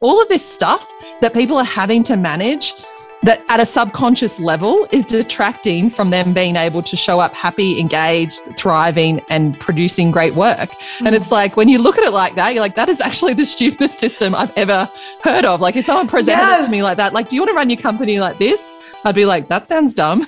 all of this stuff that people are having to manage that at a subconscious level is detracting from them being able to show up happy, engaged, thriving, and producing great work. And mm. it's like when you look at it like that, you're like, that is actually the stupidest system I've ever heard of. Like if someone presented yes. it to me like that, like, do you want to run your company like this? I'd be like, that sounds dumb.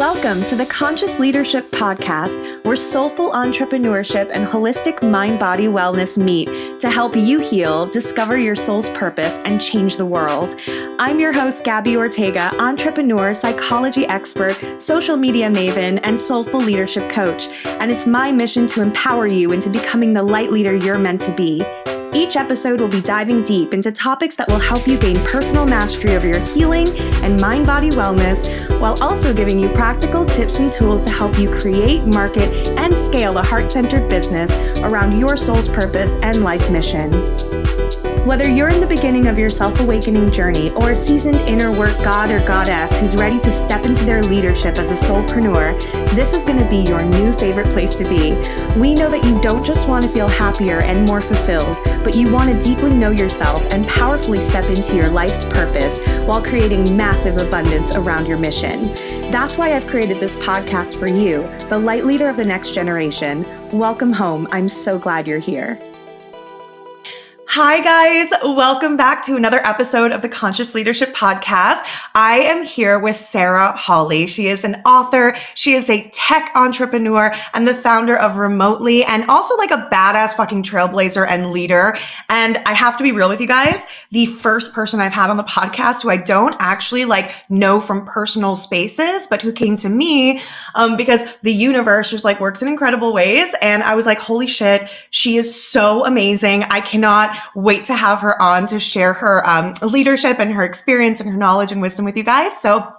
Welcome to the Conscious Leadership Podcast, where soulful entrepreneurship and holistic mind body wellness meet to help you heal, discover your soul's purpose, and change the world. I'm your host, Gabby Ortega, entrepreneur, psychology expert, social media maven, and soulful leadership coach. And it's my mission to empower you into becoming the light leader you're meant to be. Each episode will be diving deep into topics that will help you gain personal mastery over your healing and mind body wellness, while also giving you practical tips and tools to help you create, market, and scale a heart centered business around your soul's purpose and life mission. Whether you're in the beginning of your self awakening journey or a seasoned inner work god or goddess who's ready to step into their leadership as a soulpreneur, this is going to be your new favorite place to be. We know that you don't just want to feel happier and more fulfilled, but you want to deeply know yourself and powerfully step into your life's purpose while creating massive abundance around your mission. That's why I've created this podcast for you, the light leader of the next generation. Welcome home. I'm so glad you're here. Hi, guys. Welcome back to another episode of the Conscious Leadership Podcast. I am here with Sarah Hawley. She is an author, she is a tech entrepreneur, and the founder of Growmotely, and also like a badass fucking trailblazer and leader. And I have to be real with you guys the first person I've had on the podcast who I don't actually like know from personal spaces, but who came to me um, because the universe just like works in incredible ways. And I was like, holy shit, she is so amazing. I cannot wait to have her on to share her um, leadership and her experience and her knowledge and wisdom with you guys. So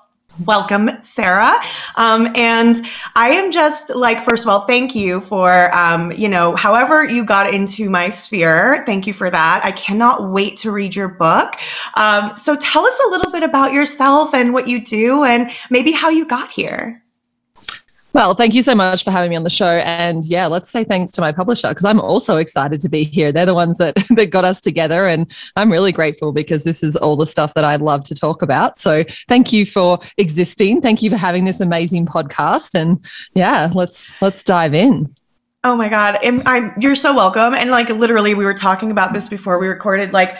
welcome sarah. Um, and i am just like first of all thank you for um, you know however you got into my sphere thank you for that. I cannot wait to read your book. Um, so tell us a little bit about yourself and what you do and maybe how you got here well, thank you so much for having me on the show. And yeah, let's say thanks to my publisher because I'm also excited to be here. They're the ones that, that got us together. And I'm really grateful because this is all the stuff that I love to talk about. So thank you for existing. Thank you for having this amazing podcast. And yeah, let's let's dive in. Oh my God. And I'm, you're so welcome. And like literally, we were talking about this before we recorded. Like,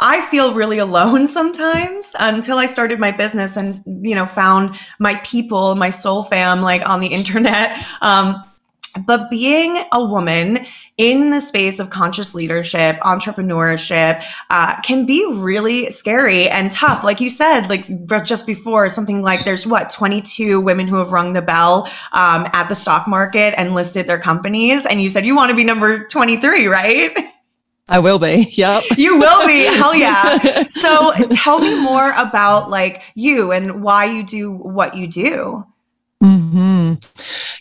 I feel really alone sometimes until I started my business and, you know, found my people, my soul fam, like on the internet. Um, but being a woman in the space of conscious leadership, entrepreneurship, uh, can be really scary and tough. Like you said, like just before, something like there's what 22 women who have rung the bell um, at the stock market and listed their companies, and you said you want to be number 23, right? I will be. Yep. You will be. Hell yeah. So tell me more about like you and why you do what you do. Hmm.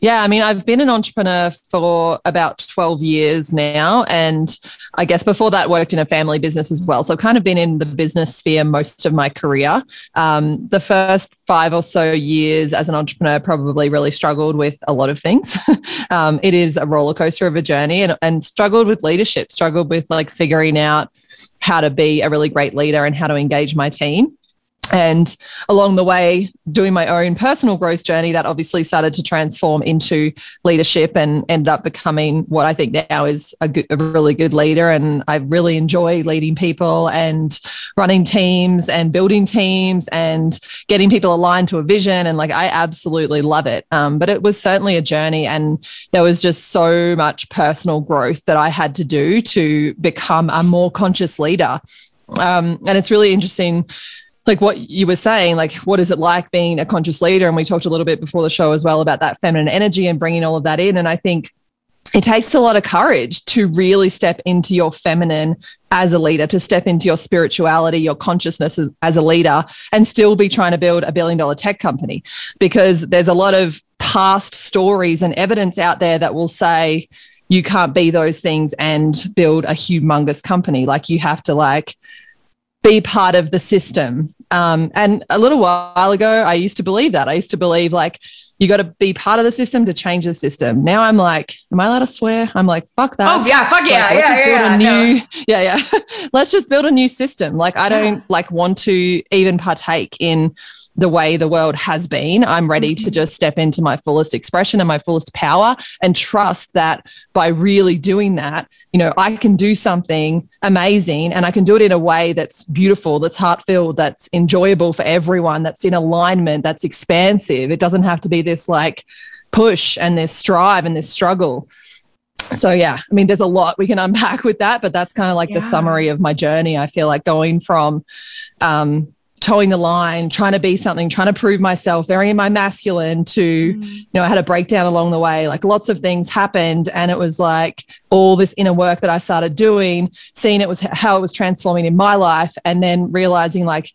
Yeah, I mean, I've been an entrepreneur for about twelve years now, and I guess before that, worked in a family business as well. So I've kind of been in the business sphere most of my career. Um, the first five or so years as an entrepreneur, probably really struggled with a lot of things. um, it is a roller coaster of a journey, and, and struggled with leadership, struggled with like figuring out how to be a really great leader and how to engage my team and along the way doing my own personal growth journey that obviously started to transform into leadership and ended up becoming what i think now is a, good, a really good leader. And i really enjoy leading people and running teams and building teams and getting people aligned to a vision. And like i absolutely love it. Um, but it was certainly a journey and there was just so much personal growth that i had to do to become a more conscious leader. Um, and it's really interesting like what you were saying, like what is it like being a conscious leader? And we talked a little bit before the show as well about that feminine energy and bringing all of that in. And I think it takes a lot of courage to really step into your feminine as a leader, to step into your spirituality, your consciousness as, as, a leader, and still be trying to build a billion dollar tech company. Because there's a lot of past stories and evidence out there that will say you can't be those things and build a humongous company. Like you have to like be part of the system um, and a little while ago, I used to believe that. I used to believe like you got to be part of the system to change the system. Now I'm like, am I allowed to swear? I'm like, fuck that. Oh yeah, fuck yeah, like, let's yeah, just yeah, build a new, no. yeah, yeah. let's just build a new system. Like I don't Yeah. like want to even partake in the way the world has been. I'm ready to Mhm. just step into my fullest expression and my fullest power and trust that by really doing that, you know, I can do something amazing and I can do it in a way that's beautiful, that's heart filled, that's enjoyable for everyone, that's in alignment, that's expansive. It doesn't have to be this like push and this strive and this struggle. So yeah, I mean, there's a lot we can unpack with that, but that's kind of like Yeah. the summary of my journey. I feel like going from um, towing the line, trying to be something, trying to prove myself, very in my masculine to, you know, I had a breakdown along the way. Like lots of things happened. And it was like all this inner work that I started doing, seeing it was how it was transforming in my life, and then realizing like,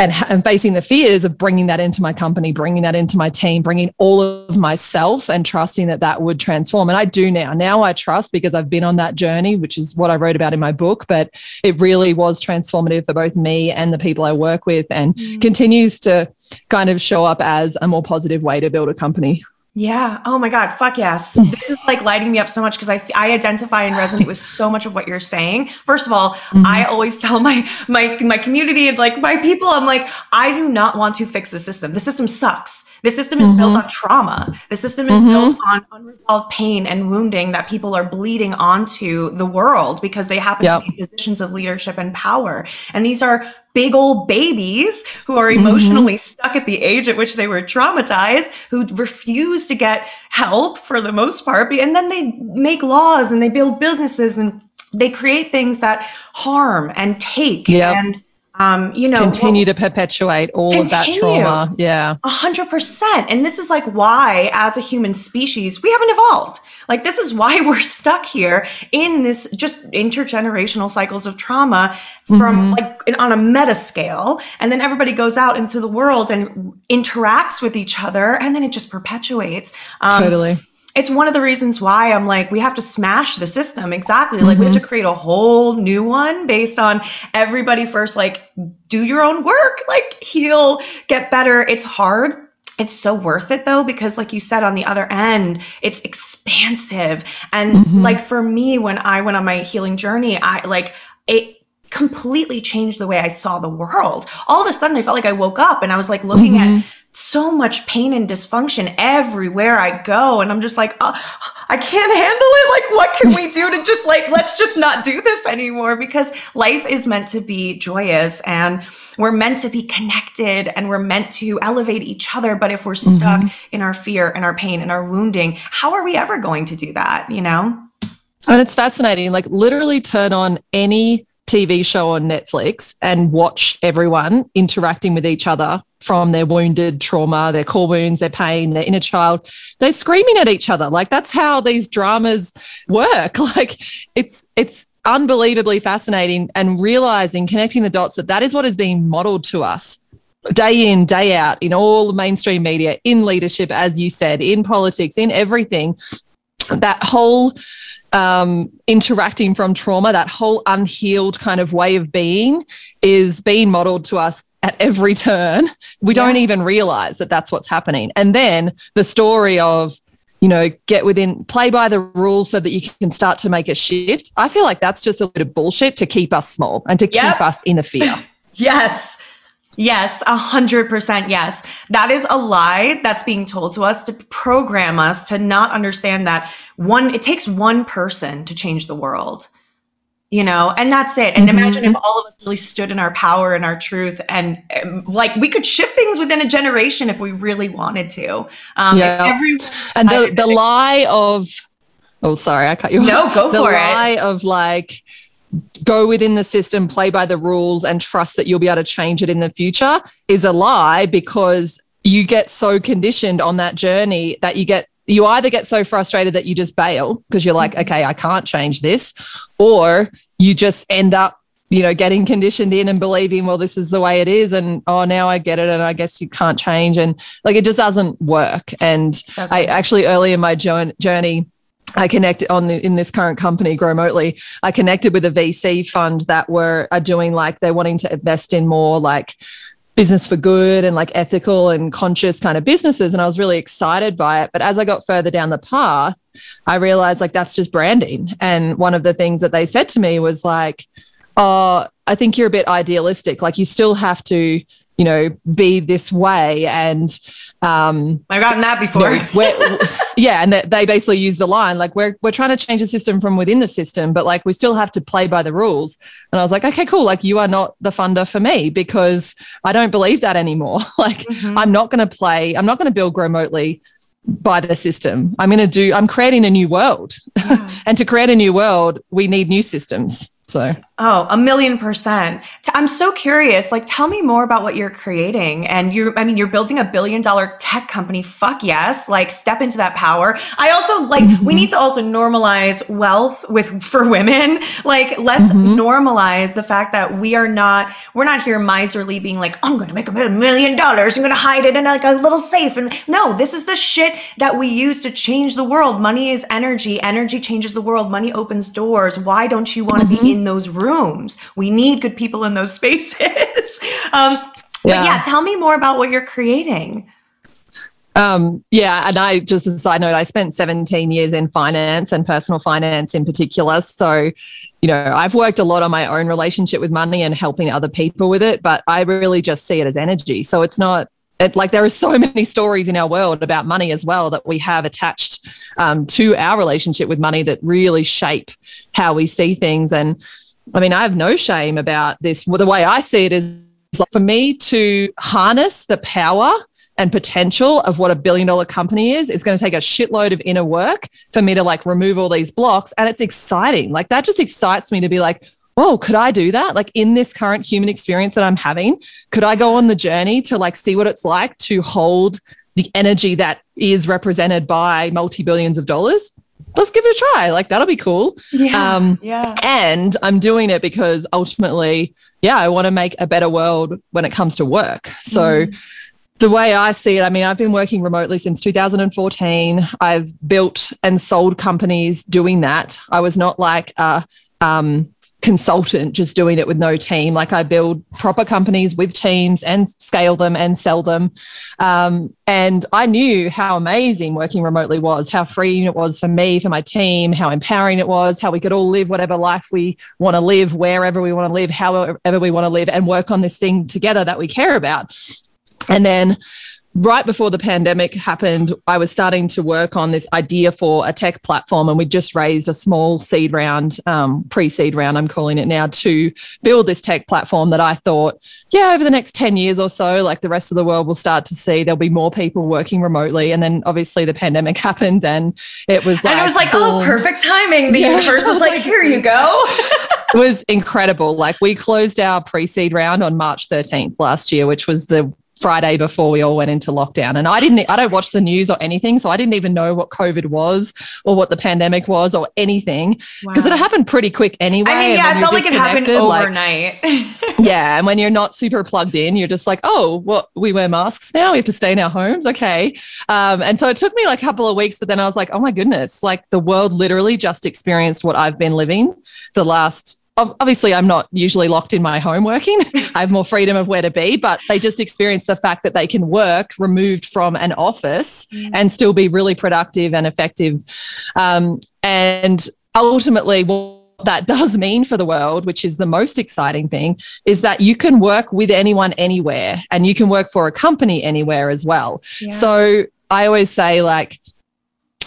and, and facing the fears of bringing that into my company, bringing that into my team, bringing all of myself and trusting that that would transform. And I do now. Now I trust because I've been on that journey, which is what I wrote about in my book. But it really was transformative for both me and the people I work with and Mm. continues to kind of show up as a more positive way to build a company. Yeah. Oh my God. Fuck yes. This is like lighting me up so much because I, I identify and resonate with so much of what you're saying. First of all, Mhm. I always tell my my my community and like my people, I'm like, I do not want to fix the system. The system sucks. The system is built Mhm. on trauma. The system is Mhm. built on unresolved pain and wounding that people are bleeding onto the world because they happen Yep. to be in positions of leadership and power. And these are big old babies who are Mhm. emotionally stuck at the age at which they were traumatized, who refuse to get help for the most part. And then they make laws and they build businesses and they create things that harm and take Yep. and um, you know Continue to perpetuate all of that trauma. Yeah. a hundred percent. And this is like why, as a human species, we haven't evolved. Like this is why we're stuck here in this just intergenerational cycles of trauma from Mhm. like on a meta scale. And then everybody goes out into the world and interacts with each other, and then it just perpetuates. Um, totally. It's one of the reasons why I'm like, we have to smash the system. Exactly. Like, we have to create a whole new one based on everybody first, like, do your own work, like, heal, get better. It's hard. It's so worth it though, because like you said on the other end, it's expansive. And Mhm. like for me, when I went on my healing journey, I like it completely changed the way I saw the world. All of a sudden, I felt like I woke up and I was like looking at Mhm. So much pain and dysfunction everywhere I go. And I'm just like, uh, I can't handle it. Like, what can we do to just like, let's just not do this anymore? Because life is meant to be joyous and we're meant to be connected and we're meant to elevate each other. But if we're stuck Mhm. in our fear and our pain and our wounding, how are we ever going to do that? You know? And it's fascinating. Like, literally turn on any TV show on Netflix and watch everyone interacting with each other from their wounded trauma, their core wounds, their pain, their inner child. They're screaming at each other. Like, that's how these dramas work. Like, it's, it's, unbelievably fascinating and realizing connecting the dots that that is what is being modeled to us day in day out in all the mainstream media in leadership as you said in politics in everything that whole um, interacting from trauma, that whole unhealed kind of way of being is being modeled to us at every turn. We don't even realize that that's what's happening. And then the story of, you know, get within, play by the rules so that you can start to make a shift. I feel like that's just a bit of bullshit to keep us small and to Yep. keep us in the fear. Yes. Yes, a hundred percent. Yes. That is a lie that's being told to us to program us to not understand that one, it takes one person to change the world, you know, and that's it. And Mhm. imagine if all of us really stood in our power and our truth and um, like we could shift things within a generation if we really wanted to. Um, Yeah. everyone- And the, the lie of, oh, sorry, I cut you No, off. go the for it. The lie of like, go within the system, play by the rules, and trust that you'll be able to change it in the future is a lie because you get so conditioned on that journey that you get you either get so frustrated that you just bail because you're like okay i can't change this or you just end up you know getting conditioned in and believing well this is the way it is and oh now i get it and i guess you can't change and like it just doesn't work and Doesn't. I actually early in my journey, I connected on the, in this current company, Growmotely. I connected with a VC fund that were are doing like they're wanting to invest in more like business for good and like ethical and conscious kind of businesses. And I was really excited by it. But as I got further down the path, I realized like that's just branding. And one of the things that they said to me was like, oh, I think you're a bit idealistic. Like you still have to, you know, be this way. And um, I've gotten that before. You know, yeah, and they basically use the line like we're we're trying to change the system from within the system, but like we still have to play by the rules. And I was like, okay, cool. Like you are not the funder for me because I don't believe that anymore. like mm-hmm. I'm not going to play. I'm not going to build Growmotely by the system. I'm going to do. I'm creating a new world, yeah. and to create a new world, we need new systems. So Oh, a million percent. I'm so curious. Like, tell me more about what you're creating. And you're, I mean, you're building a billion dollar tech company. Fuck yes. Like, step into that power. I also like, mm-hmm. we need to also normalize wealth with, for women. Like, let's mm-hmm. normalize the fact that we are not, we're not here miserly being like, I'm going to make a million dollars. I'm going to hide it in like a little safe. And no, this is the shit that we use to change the world. Money is energy. Energy changes the world. Money opens doors. Why don't you want to mm-hmm. be in those rooms? Rooms. We need good people in those spaces. um, yeah. But yeah, tell me more about what you're creating. Um, yeah, and I just as a side note, I spent 17 years in finance and personal finance in particular. So, you know, I've worked a lot on my own relationship with money and helping other people with it, but I really just see it as energy. So it's not it, like there are so many stories in our world about money as well that we have attached um, to our relationship with money that really shape how we see things and I mean, I have no shame about this. Well, the way I see it is for me to harness the power and potential of what a billion dollar company is is going to take a shitload of inner work for me to like remove all these blocks and it's exciting. Like that just excites me to be like whoa could i do that? Like in this current human experience that i'm having could i go on the journey to like see what it's like to hold the energy that is represented by multi billions of dollars let's give it a try. Like that'll be cool. Yeah. Um, yeah. And I'm doing it because ultimately, yeah, I want to make a better world when it comes to work. So mm. the way I see it, I mean, I've been working remotely since 2014. I've built and sold companies doing that. I was not like a um, consultant just doing it with no team. Like I build proper companies with teams and scale them and sell them. Um, and I knew how amazing working remotely was, how freeing it was for me, for my team, how empowering it was, how we could all live whatever life we want to live, wherever we want to live, however we want to live, and work on this thing together that we care about. And then right before the pandemic happened, I was starting to work on this idea for a tech platform, and we just raised a small seed round, um, pre seed round, I'm calling it now, to build this tech platform that I thought, yeah, over the next 10 years or so, like the rest of the world will start to see there'll be more people working remotely. And then obviously the pandemic happened, and it was like, and it was like, boom. oh, perfect timing. The yeah, universe was like, here you go. it was incredible. Like we closed our pre seed round on March 13th last year, which was the Friday before we all went into lockdown. And I didn't, I don't watch the news or anything. So I didn't even know what COVID was or what the pandemic was or anything because wow. it happened pretty quick anyway. I mean, yeah, I felt like it happened overnight. Like, yeah. And when you're not super plugged in, you're just like, oh, what, we wear masks now. We have to stay in our homes. Okay. Um, and so it took me like a couple of weeks, but then I was like, oh my goodness, like the world literally just experienced what I've been living the last obviously I'm not usually locked in my home working. I have more freedom of where to be, but they just experience the fact that they can work removed from an office mm. and still be really productive and effective. Um, and ultimately, what that does mean for the world, which is the most exciting thing, is that you can work with anyone anywhere and you can work for a company anywhere as well. Yeah. So I always say, like,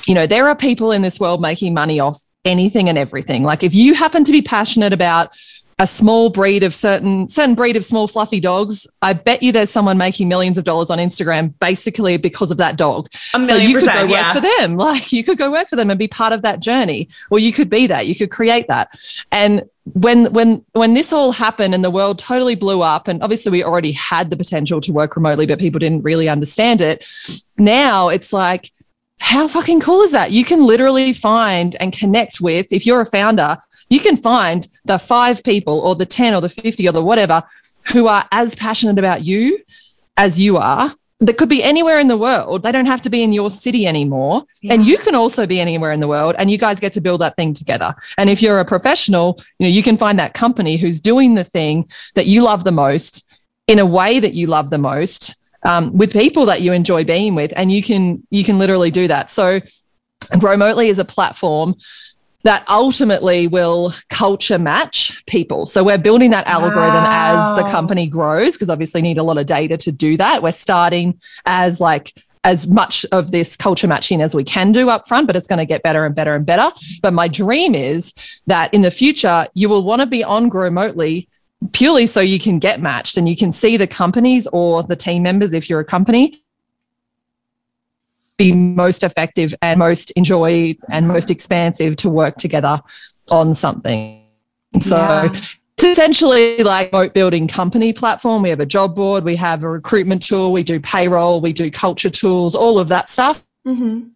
you know, there are people in this world making money off anything and everything. Like if you happen to be passionate about a small breed of certain certain breed of small fluffy dogs, I bet you there's someone making millions of dollars on Instagram basically because of that dog. so you could go work yeah. for them. Like you could go work for them and be part of that journey. Or you could be that. You could create that. And when when when this all happened and the world totally blew up and obviously we already had the potential to work remotely but people didn't really understand it now it's like how fucking cool is that? You can literally find and connect with, if you're a founder, you can find the five people or the 10 or the 50 or the whatever who are as passionate about you as you are. That could be anywhere in the world. They don't have to be in your city anymore. Yeah. And you can also be anywhere in the world and you guys get to build that thing together. And if you're a professional, you know, you can find that company who's doing the thing that you love the most in a way that you love the most um, with people that you enjoy being with and you can you can literally do that so Growmotely is a platform that ultimately will culture match people. So we're building that algorithm wow. as the company grows because obviously need a lot of data to do that. We're starting as like as much of this culture matching as we can do up front, but it's going to get better and better and better. But my dream is that in the future, you will want to be on Growmotely purely so you can get matched and you can see the companies or the team members if you're a company be most effective and most enjoy and most expansive to work together on something. So yeah. it's essentially like moat building company platform. We have a job board, we have a recruitment tool, we do payroll, we do culture tools, all of that stuff. Mm-hmm.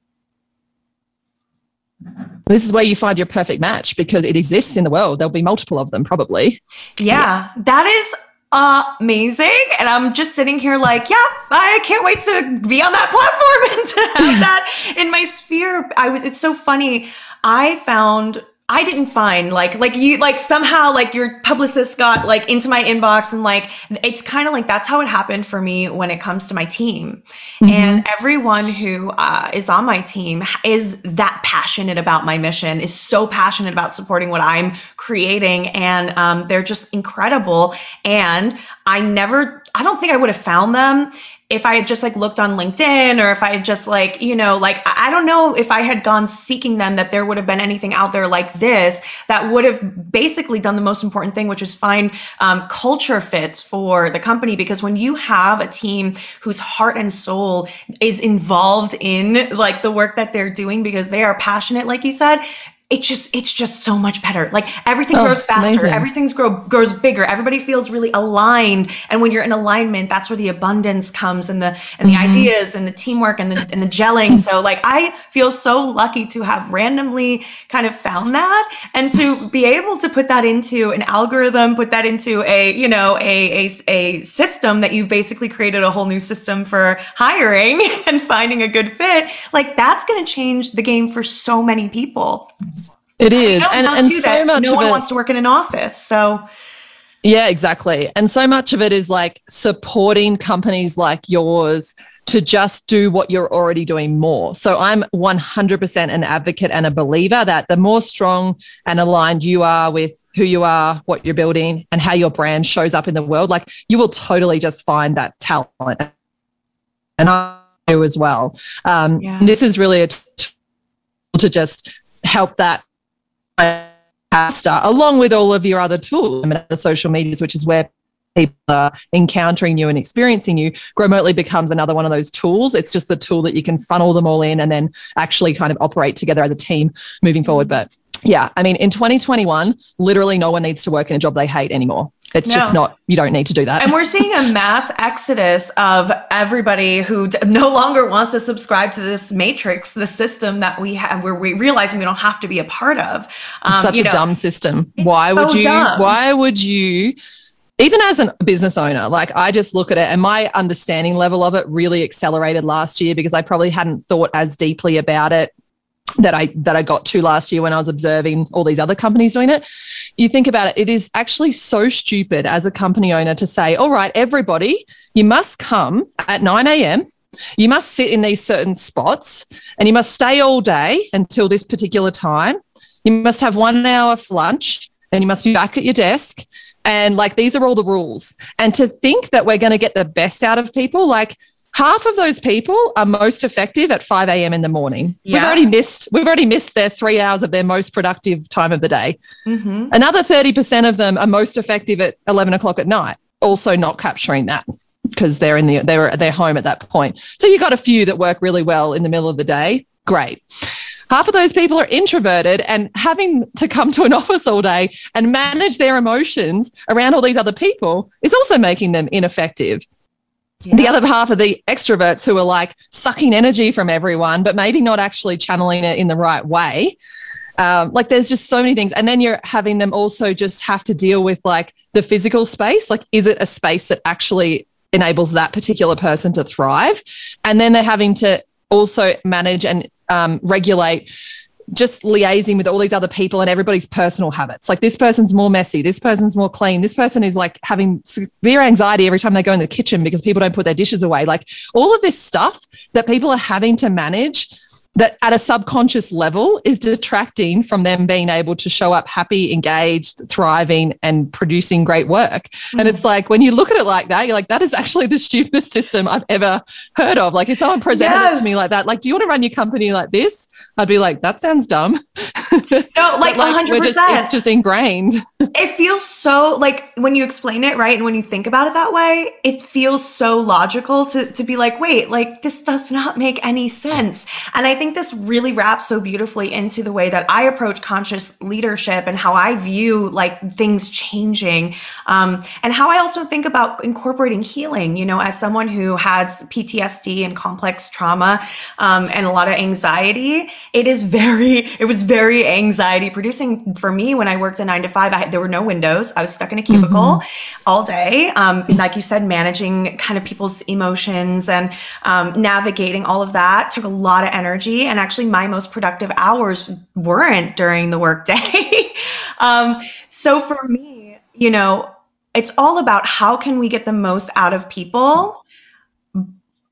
This is where you find your perfect match because it exists in the world. There'll be multiple of them, probably. Yeah, yeah. that is amazing. And I'm just sitting here like, yeah, I can't wait to be on that platform and to have that in my sphere. I was, it's so funny. I found I didn't find like like you like somehow like your publicist got like into my inbox and like it's kind of like that's how it happened for me when it comes to my team mm-hmm. and everyone who uh, is on my team is that passionate about my mission is so passionate about supporting what I'm creating and um, they're just incredible and I never I don't think I would have found them if I had just like looked on LinkedIn or if I had just like, you know, like I don't know if I had gone seeking them that there would have been anything out there like this that would have basically done the most important thing, which is find um, culture fits for the company. Because when you have a team whose heart and soul is involved in like the work that they're doing because they are passionate, like you said, it's just it's just so much better. Like everything oh, grows faster. everything's grow grows bigger. Everybody feels really aligned. And when you're in alignment that's where the abundance comes and the and the mm-hmm. ideas and the teamwork and the and the gelling. So like i feel so lucky to have randomly kind of found that and to be able to put that into an algorithm put that into a you know a a, a system that you've basically created a whole new system for hiring and finding a good fit. Like that's going to change the game for so many people it is, and and so much no one it, wants to work in an office, so. Yeah, exactly. And so much of it is like supporting companies like yours to just do what you're already doing more. So I'm 100% an advocate and a believer that the more strong and aligned you are with who you are, what you're building, and how your brand shows up in the world, like you will totally just find that talent. And I do as well. Um, yeah. This is really a tool to just help that faster, along with all of your other tools, and the social medias, which is where people are encountering you and experiencing you, Growmotely becomes another one of those tools. It's just the tool that you can funnel them all in and then actually kind of operate together as a team moving forward. But yeah, I mean, in 2021, literally no one needs to work in a job they hate anymore. It's no. just not, you don't need to do that. And we're seeing a mass exodus of everybody who d- no longer wants to subscribe to this matrix, the system that we have, where we realizing we don't have to be a part of. Um, such a know, dumb system. Why would so you, dumb. why would you, even as a business owner, like I just look at it and my understanding level of it really accelerated last year because I probably hadn't thought as deeply about it that I that I got to last year when I was observing all these other companies doing it. You think about it, it is actually so stupid as a company owner to say, all right, everybody, you must come at 9 a.m. You must sit in these certain spots and you must stay all day until this particular time. You must have one hour for lunch and you must be back at your desk. And like these are all the rules. And to think that we're going to get the best out of people, like half of those people are most effective at 5 a.m. in the morning. Yeah. We've already missed, we've already missed their three hours of their most productive time of the day. Mm-hmm. Another 30% of them are most effective at 11 o'clock at night, also not capturing that because they're in the they're they're home at that point. So you got a few that work really well in the middle of the day. Great. Half of those people are introverted and having to come to an office all day and manage their emotions around all these other people is also making them ineffective. Yeah. The other half of the extroverts who are like sucking energy from everyone, but maybe not actually channeling it in the right way. Um, like there's just so many things. And then you're having them also just have to deal with like the physical space. Like, is it a space that actually enables that particular person to thrive? And then they're having to also manage and um, regulate just liaising with all these other people and everybody's personal habits. Like this person's more messy, this person's more clean, this person is like having severe anxiety every time they go in the kitchen because people don't put their dishes away. Like all of this stuff that people are having to manage that at a subconscious level is detracting from them being able to show up happy, engaged, thriving, and producing great work. Mm-hmm. And it's like when you look at it like that, you're like, that is actually the stupidest system I've ever heard of. Like if someone presented yes. it to me like that, like, do you want to run your company like this? I'd be like, that sounds dumb. No, like, like 100%. Just, it's just ingrained. it feels so like when you explain it, right? And when you think about it that way, it feels so logical to, to be like, wait, like this does not make any sense. And I think this really wraps so beautifully into the way that I approach conscious leadership and how I view like things changing. Um, and how I also think about incorporating healing, you know, as someone who has PTSD and complex trauma um, and a lot of anxiety, it is very, it was very anxiety producing for me when I worked a nine to five. I, there were no windows. I was stuck in a cubicle mm-hmm. all day. Um, like you said, managing kind of people's emotions and um, navigating all of that took a lot of energy. And actually, my most productive hours weren't during the workday. um, so for me, you know, it's all about how can we get the most out of people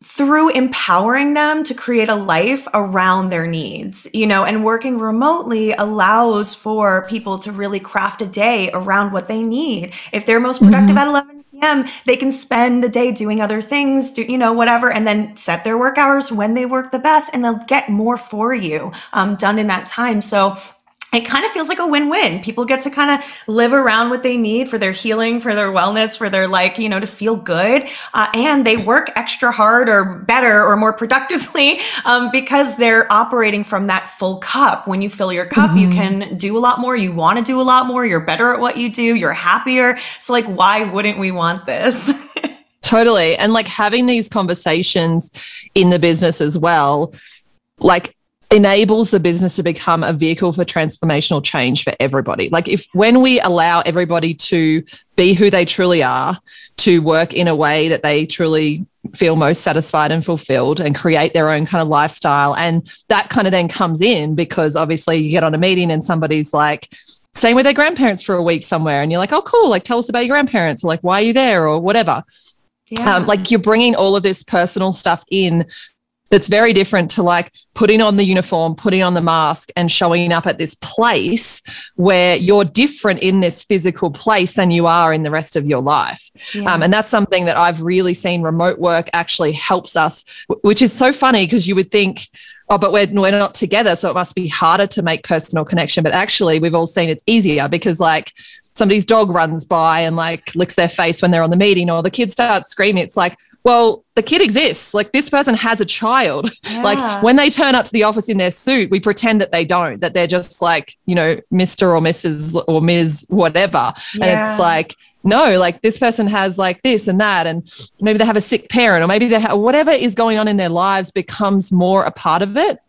through empowering them to create a life around their needs, you know, and working remotely allows for people to really craft a day around what they need. If they're most productive mm-hmm. at 11 p.m., they can spend the day doing other things, do, you know, whatever, and then set their work hours when they work the best, and they'll get more for you um, done in that time. So it kind of feels like a win-win. People get to kind of live around what they need for their healing, for their wellness, for their like, you know, to feel good. Uh, and they work extra hard or better or more productively um, because they're operating from that full cup. When you fill your cup, mm-hmm. you can do a lot more. You want to do a lot more. You're better at what you do. You're happier. So like, why wouldn't we want this? totally. And like having these conversations in the business as well, like enables the business to become a vehicle for transformational change for everybody. Like if when we allow everybody to be who they truly are, to work in a way that they truly feel most satisfied and fulfilled and create their own kind of lifestyle and that kind of then comes in because obviously you get on a meeting and somebody's like staying with their grandparents for a week somewhere and you're like, "Oh cool, like tell us about your grandparents," or like, "Why are you there?" or whatever. Yeah. Um, like you're bringing all of this personal stuff in that's very different to like putting on the uniform, putting on the mask, and showing up at this place where you're different in this physical place than you are in the rest of your life. Yeah. Um, and that's something that I've really seen remote work actually helps us, which is so funny because you would think, oh, but we're, we're not together. So it must be harder to make personal connection. But actually, we've all seen it's easier because, like, somebody's dog runs by and like licks their face when they're on the meeting or the kids start screaming it's like well, the kid exists. Like this person has a child. Yeah. Like when they turn up to the office in their suit, we pretend that they don't, that they're just like, you know, Mr. or Mrs. or Ms. whatever. Yeah. And it's like, no, like this person has like this and that. And maybe they have a sick parent or maybe they have whatever is going on in their lives becomes more a part of it.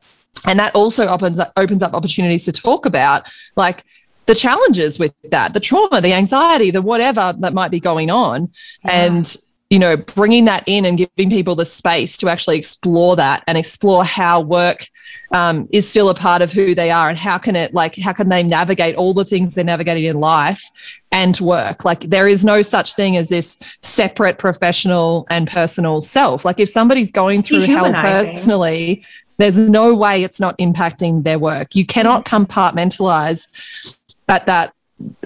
And that also opens up, opens up opportunities to talk about like the challenges with that, the trauma, the anxiety, the whatever that might be going on. Yeah. And you know, bringing that in and giving people the space to actually explore that and explore how work um, is still a part of who they are and how can it like how can they navigate all the things they're navigating in life and work? Like there is no such thing as this separate professional and personal self. Like if somebody's going it's through hell personally there's no way it's not impacting their work. You cannot compartmentalize at that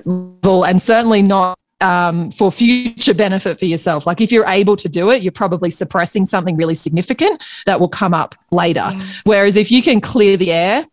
level and certainly not um, for future benefit for yourself. Like if you're able to do it, you're probably suppressing something really significant that will come up later. Yeah. Whereas if you can clear the air,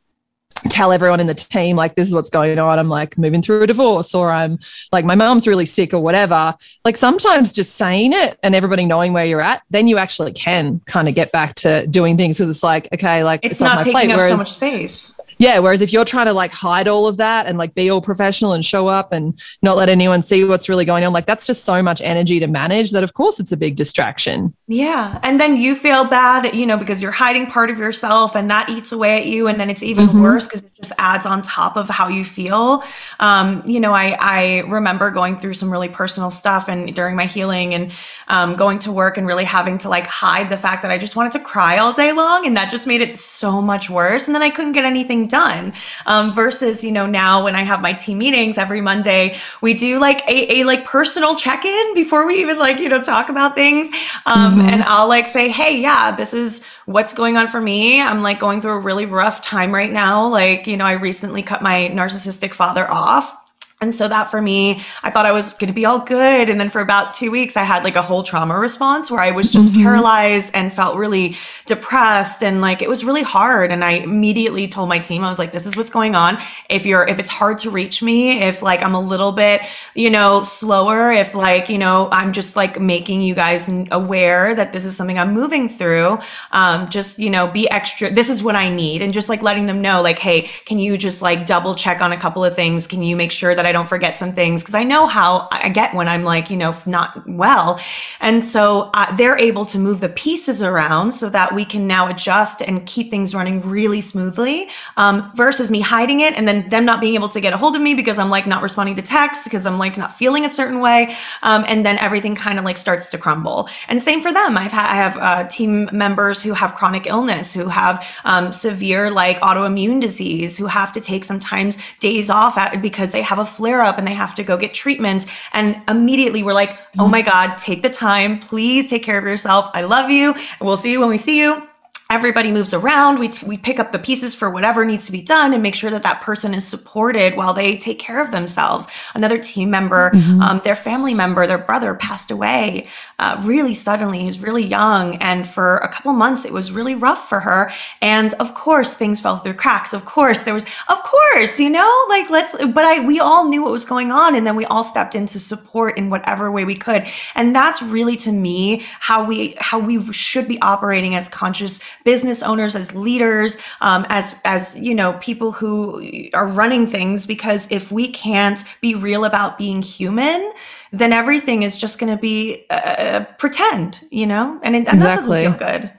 tell everyone in the team like this is what's going on i'm like moving through a divorce or i'm like my mom's really sick or whatever like sometimes just saying it and everybody knowing where you're at then you actually can kind of get back to doing things because it's like okay like it's, it's not taking plate. up Whereas, so much space yeah whereas if you're trying to like hide all of that and like be all professional and show up and not let anyone see what's really going on like that's just so much energy to manage that of course it's a big distraction yeah and then you feel bad you know because you're hiding part of yourself and that eats away at you and then it's even mm-hmm. worse because it just adds on top of how you feel um, you know i i remember going through some really personal stuff and during my healing and um, going to work and really having to like hide the fact that i just wanted to cry all day long and that just made it so much worse and then i couldn't get anything done. Um, versus, you know, now when I have my team meetings every Monday, we do like a, a like personal check-in before we even like, you know, talk about things. Um, mm-hmm. and I'll like say, hey, yeah, this is what's going on for me. I'm like going through a really rough time right now. Like, you know, I recently cut my narcissistic father off and so that for me, I thought I was going to be all good. And then for about two weeks, I had like a whole trauma response where I was just mm-hmm. paralyzed and felt really depressed. And like it was really hard. And I immediately told my team, I was like, this is what's going on. If you're, if it's hard to reach me, if like I'm a little bit, you know, slower, if like, you know, I'm just like making you guys aware that this is something I'm moving through, um, just, you know, be extra. This is what I need. And just like letting them know, like, hey, can you just like double check on a couple of things? Can you make sure that I don't forget some things because I know how I get when I'm like, you know, not well. And so uh, they're able to move the pieces around so that we can now adjust and keep things running really smoothly um, versus me hiding it and then them not being able to get a hold of me because I'm like not responding to texts because I'm like not feeling a certain way. Um, and then everything kind of like starts to crumble. And same for them. I've had, I have uh, team members who have chronic illness, who have um, severe like autoimmune disease, who have to take sometimes days off at, because they have a flare up and they have to go get treatment. And immediately we're like, oh my mm. God, take the time. Please take care of yourself. I love you. We'll see you when we see you everybody moves around we, t- we pick up the pieces for whatever needs to be done and make sure that that person is supported while they take care of themselves. Another team member mm-hmm. um, their family member their brother passed away uh, really suddenly. He was really young and for a couple months it was really rough for her. And of course things fell through cracks. Of course there was of course you know like let's but i we all knew what was going on and then we all stepped in to support in whatever way we could. And that's really to me how we how we should be operating as conscious business owners, as leaders, um, as as you know, people who are running things. Because if we can't be real about being human, then everything is just going to be uh, uh, pretend, you know, and, and exactly. that doesn't feel good.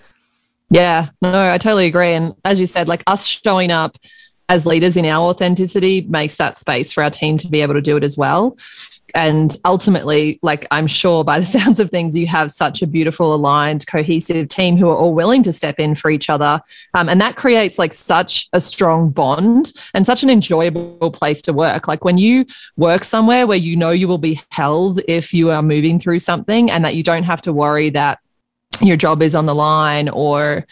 Yeah, no, I totally agree. And as you said, like us showing up as leaders in our authenticity makes that space for our team to be able to do it as well. And ultimately, like I'm sure by the sounds of things, you have such a beautiful, aligned, cohesive team who are all willing to step in for each other. Um, and that creates like such a strong bond and such an enjoyable place to work. Like when you work somewhere where you know you will be held if you are moving through something and that you don't have to worry that your job is on the line or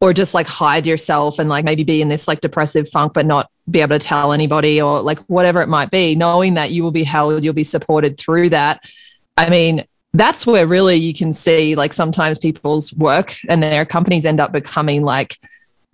or just like hide yourself and like maybe be in this like depressive funk but not be able to tell anybody or like whatever it might be knowing that you will be held you'll be supported through that. I mean that's where really you can see like sometimes people's work and their companies end up becoming like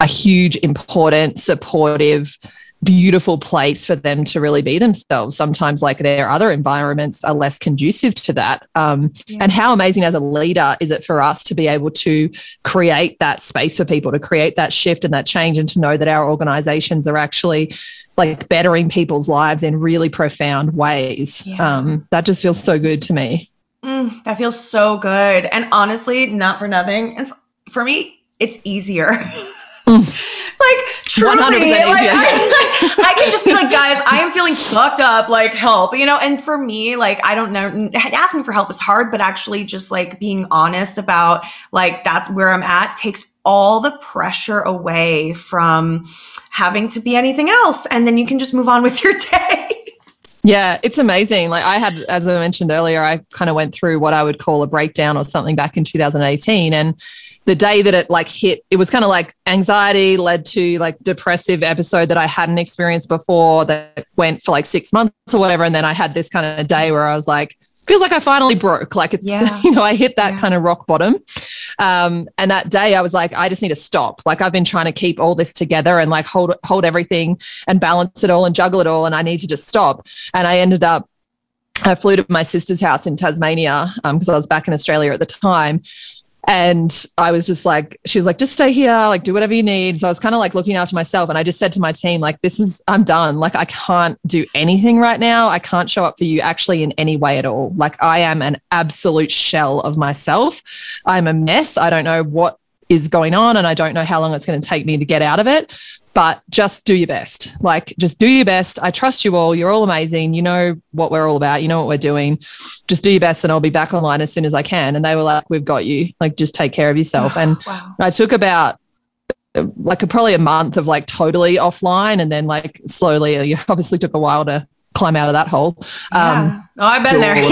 a huge important supportive beautiful place for them to really be themselves. Sometimes, like their other environments are less conducive to that. Um, yeah. And how amazing as a leader is it for us to be able to create that space for people, to create that shift and that change, and to know that our organizations are actually like bettering people's lives in really profound ways. Yeah. Um, that just feels so good to me. Mm, that feels so good. And honestly, not for nothing. It's for me, it's easier. like truly like, I, I, can just be like guys i am feeling fucked up like help you know? And for me like i don't know asking for help is hard but actually just like being honest about like that's where i'm at takes all the pressure away from having to be anything else and then you can just move on with your day yeah, it's amazing. Like I had, as I mentioned earlier, I kind of went through what I would call a breakdown or something back in 2018. And the day that it like hit, it was kind of like anxiety led to like depressive episode that I hadn't experienced before that went for like six months or whatever. And then I had this kind of day where I was like, feels like I finally broke. Like it's, yeah. you know, I hit that yeah. kind of rock bottom. Um, and that day I was like, I just need to stop. Like I've been trying to keep all this together and like hold, hold everything and balance it all and juggle it all. And I need to just stop. And I ended up I flew to my sister's house in Tasmania because um, I was back in Australia at the time. And I was just like, she was like, just stay here, like do whatever you need. So I was kind of like looking after myself. And I just said to my team, like, this is, I'm done. Like, I can't do anything right now. I can't show up for you actually in any way at all. Like, I am an absolute shell of myself. I'm a mess. I don't know what is going on and I don't know how long it's going to take me to get out of it but just do your best. Like, just do your best. I trust you all. You're all amazing. You know what we're all about. You know what we're doing. Just do your best, and I'll be back online as soon as I can. And they were like, We've got you. Like, just take care of yourself. And wow. I took about like a, probably a month of like totally offline and then like slowly you obviously took a while to climb out of that hole. Um, yeah. Oh, I've been there. yeah,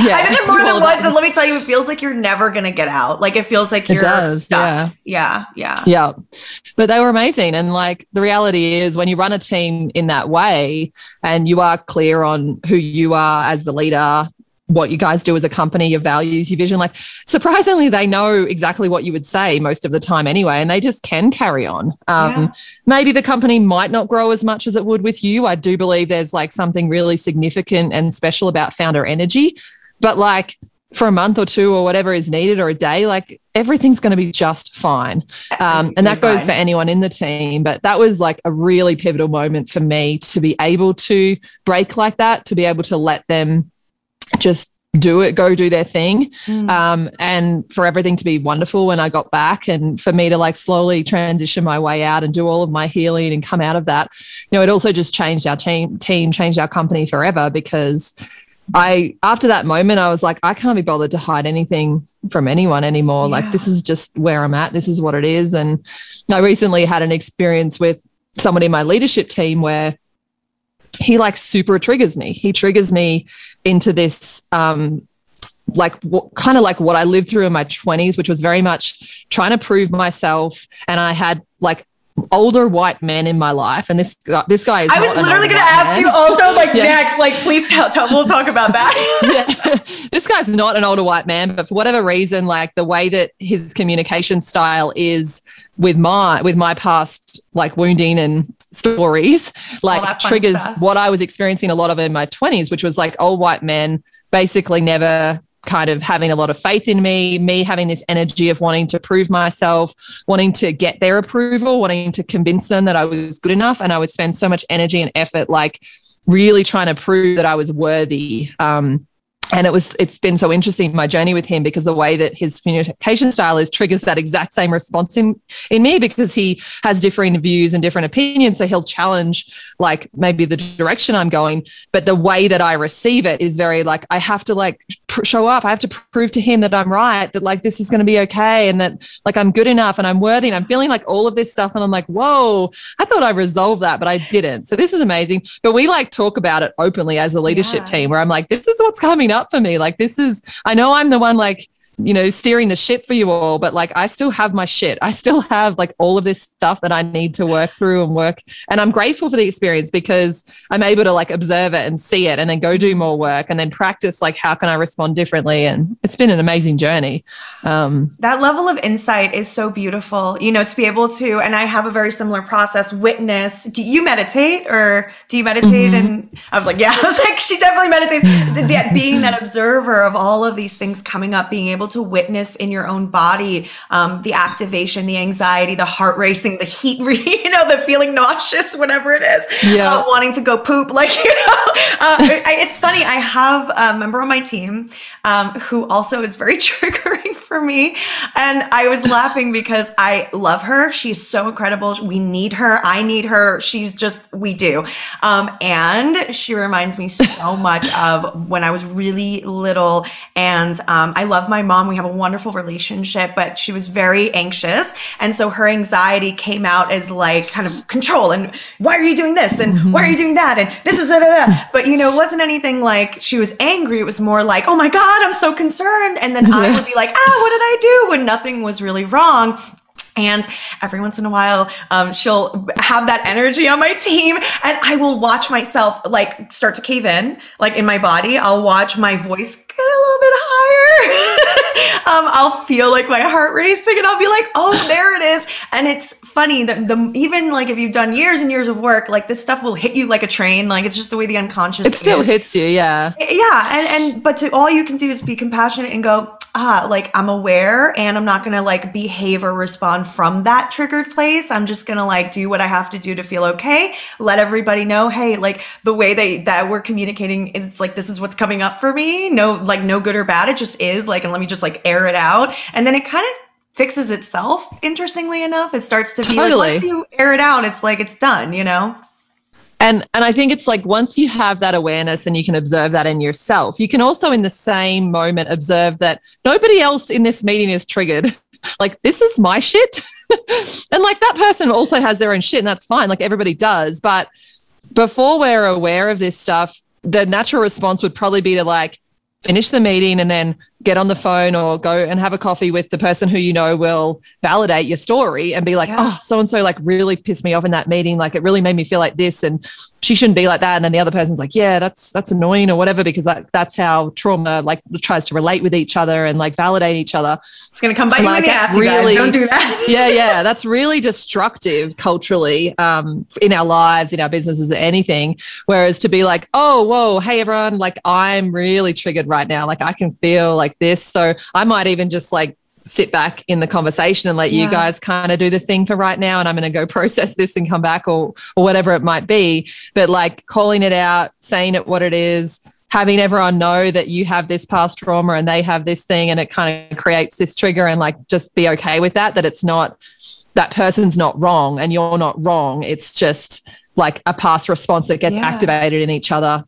I've been there more than once, and let me tell you, it feels like you're never gonna get out. Like it feels like you're it does, stuck. Yeah, yeah, yeah, yeah. But they were amazing, and like the reality is, when you run a team in that way, and you are clear on who you are as the leader, what you guys do as a company, your values, your vision. Like, surprisingly, they know exactly what you would say most of the time anyway, and they just can carry on. Um, yeah. Maybe the company might not grow as much as it would with you. I do believe there's like something really significant and special about founder energy, but like for a month or two or whatever is needed or a day, like everything's going to be just fine. Um, and that goes for anyone in the team. But that was like a really pivotal moment for me to be able to break like that, to be able to let them just do it, go do their thing. Mm. Um, and for everything to be wonderful when I got back and for me to like slowly transition my way out and do all of my healing and come out of that. You know, it also just changed our team, team changed our company forever because I, after that moment, I was like, I can't be bothered to hide anything from anyone anymore. Yeah. Like, this is just where I'm at. This is what it is. And I recently had an experience with someone in my leadership team where he like super triggers me. He triggers me into this um like what kind of like what I lived through in my 20s, which was very much trying to prove myself. And I had like older white men in my life, and this guy, this guy is. I was literally going to ask man. you also, like yeah. next, like please tell, tell, we'll talk about that. yeah. this guy's not an older white man, but for whatever reason, like the way that his communication style is with my with my past like wounding and stories like triggers what I was experiencing a lot of in my 20s, which was like old white men basically never kind of having a lot of faith in me, me having this energy of wanting to prove myself, wanting to get their approval, wanting to convince them that I was good enough. And I would spend so much energy and effort, like really trying to prove that I was worthy. Um, and it was it's been so interesting my journey with him because the way that his communication style is triggers that exact same response in, in me because he has differing views and different opinions. So he'll challenge like maybe the direction i'm going but the way that i receive it is very like i have to like pr- show up. I have to prove to him that i'm right that like this is going to be okay and that like i'm good enough and i'm worthy and i'm feeling like all of this stuff and i'm like whoa i thought i resolved that but i didn't. So this is amazing. But we like talk about it openly as a leadership yeah. team where i'm like this is what's coming up for me. Like this is, I know I'm the one like you know, steering the ship for you all, but like I still have my shit. I still have like all of this stuff that I need to work through and work. And I'm grateful for the experience because I'm able to like observe it and see it and then go do more work and then practice like how can I respond differently. And it's been an amazing journey. Um, that level of insight is so beautiful, you know, to be able to, and I have a very similar process, witness. Do you meditate or do you meditate? Mm-hmm. And I was like, yeah, I was like, she definitely meditates. that being that observer of all of these things coming up, being able able to witness in your own body um, the activation, the anxiety, the heart racing, the heat, you know, the feeling nauseous, whatever it is, yeah. Uh, wanting to go poop. Like, you know, uh, I, it's funny. I have a member on my team um, who also is very triggering for me. And I was laughing because I love her. She's so incredible. We need her. I need her. She's just, we do. Um, and she reminds me so much of when I was really little. And um, I love my mom. We have a wonderful relationship, but she was very anxious. And so her anxiety came out as like kind of control and why are you doing this? And mm-hmm. why are you doing that? And this is, da, da, da. but you know, it wasn't anything like she was angry. It was more like, oh my God, I'm so concerned. And then yeah. I would be like, ah, what did I do? When nothing was really wrong. And every once in a while, um, she'll have that energy on my team, and I will watch myself like start to cave in, like in my body. I'll watch my voice get a little bit higher. um, I'll feel like my heart racing, and I'll be like, "Oh, there it is!" And it's funny that the even like if you've done years and years of work, like this stuff will hit you like a train. Like it's just the way the unconscious. It still is. hits you, yeah, yeah. And and but to all you can do is be compassionate and go, ah, like I'm aware and I'm not gonna like behave or respond from that triggered place. I'm just gonna like do what I have to do to feel okay. Let everybody know, hey, like the way they that we're communicating is like this is what's coming up for me. No, like no good or bad. It just is like, and let me just like air it out. And then it kind of fixes itself. Interestingly enough, it starts to be totally. like once you air it out, it's like it's done, you know? And and I think it's like once you have that awareness and you can observe that in yourself, you can also in the same moment observe that nobody else in this meeting is triggered. like this is my shit. and like that person also has their own shit and that's fine. Like everybody does, but before we're aware of this stuff, the natural response would probably be to like finish the meeting and then get on the phone or go and have a coffee with the person who you know will validate your story and be like, yeah. oh, so and so like really pissed me off in that meeting. Like it really made me feel like this and she shouldn't be like that. And then the other person's like, yeah, that's that's annoying or whatever, because like that's how trauma like tries to relate with each other and like validate each other. It's gonna come bite you in the ass. Really, Don't do that. yeah, yeah. That's really destructive culturally um, in our lives, in our businesses, anything. Whereas to be like, oh, whoa, hey everyone, like I'm really triggered right now. Like I can feel like like this. So I might even just like sit back in the conversation and let yeah. you guys kind of do the thing for right now and I'm going to go process this and come back or or whatever it might be but like calling it out saying it what it is having everyone know that you have this past trauma and they have this thing and it kind of creates this trigger and like just be okay with that that it's not that person's not wrong and you're not wrong it's just like a past response that gets yeah. activated in each other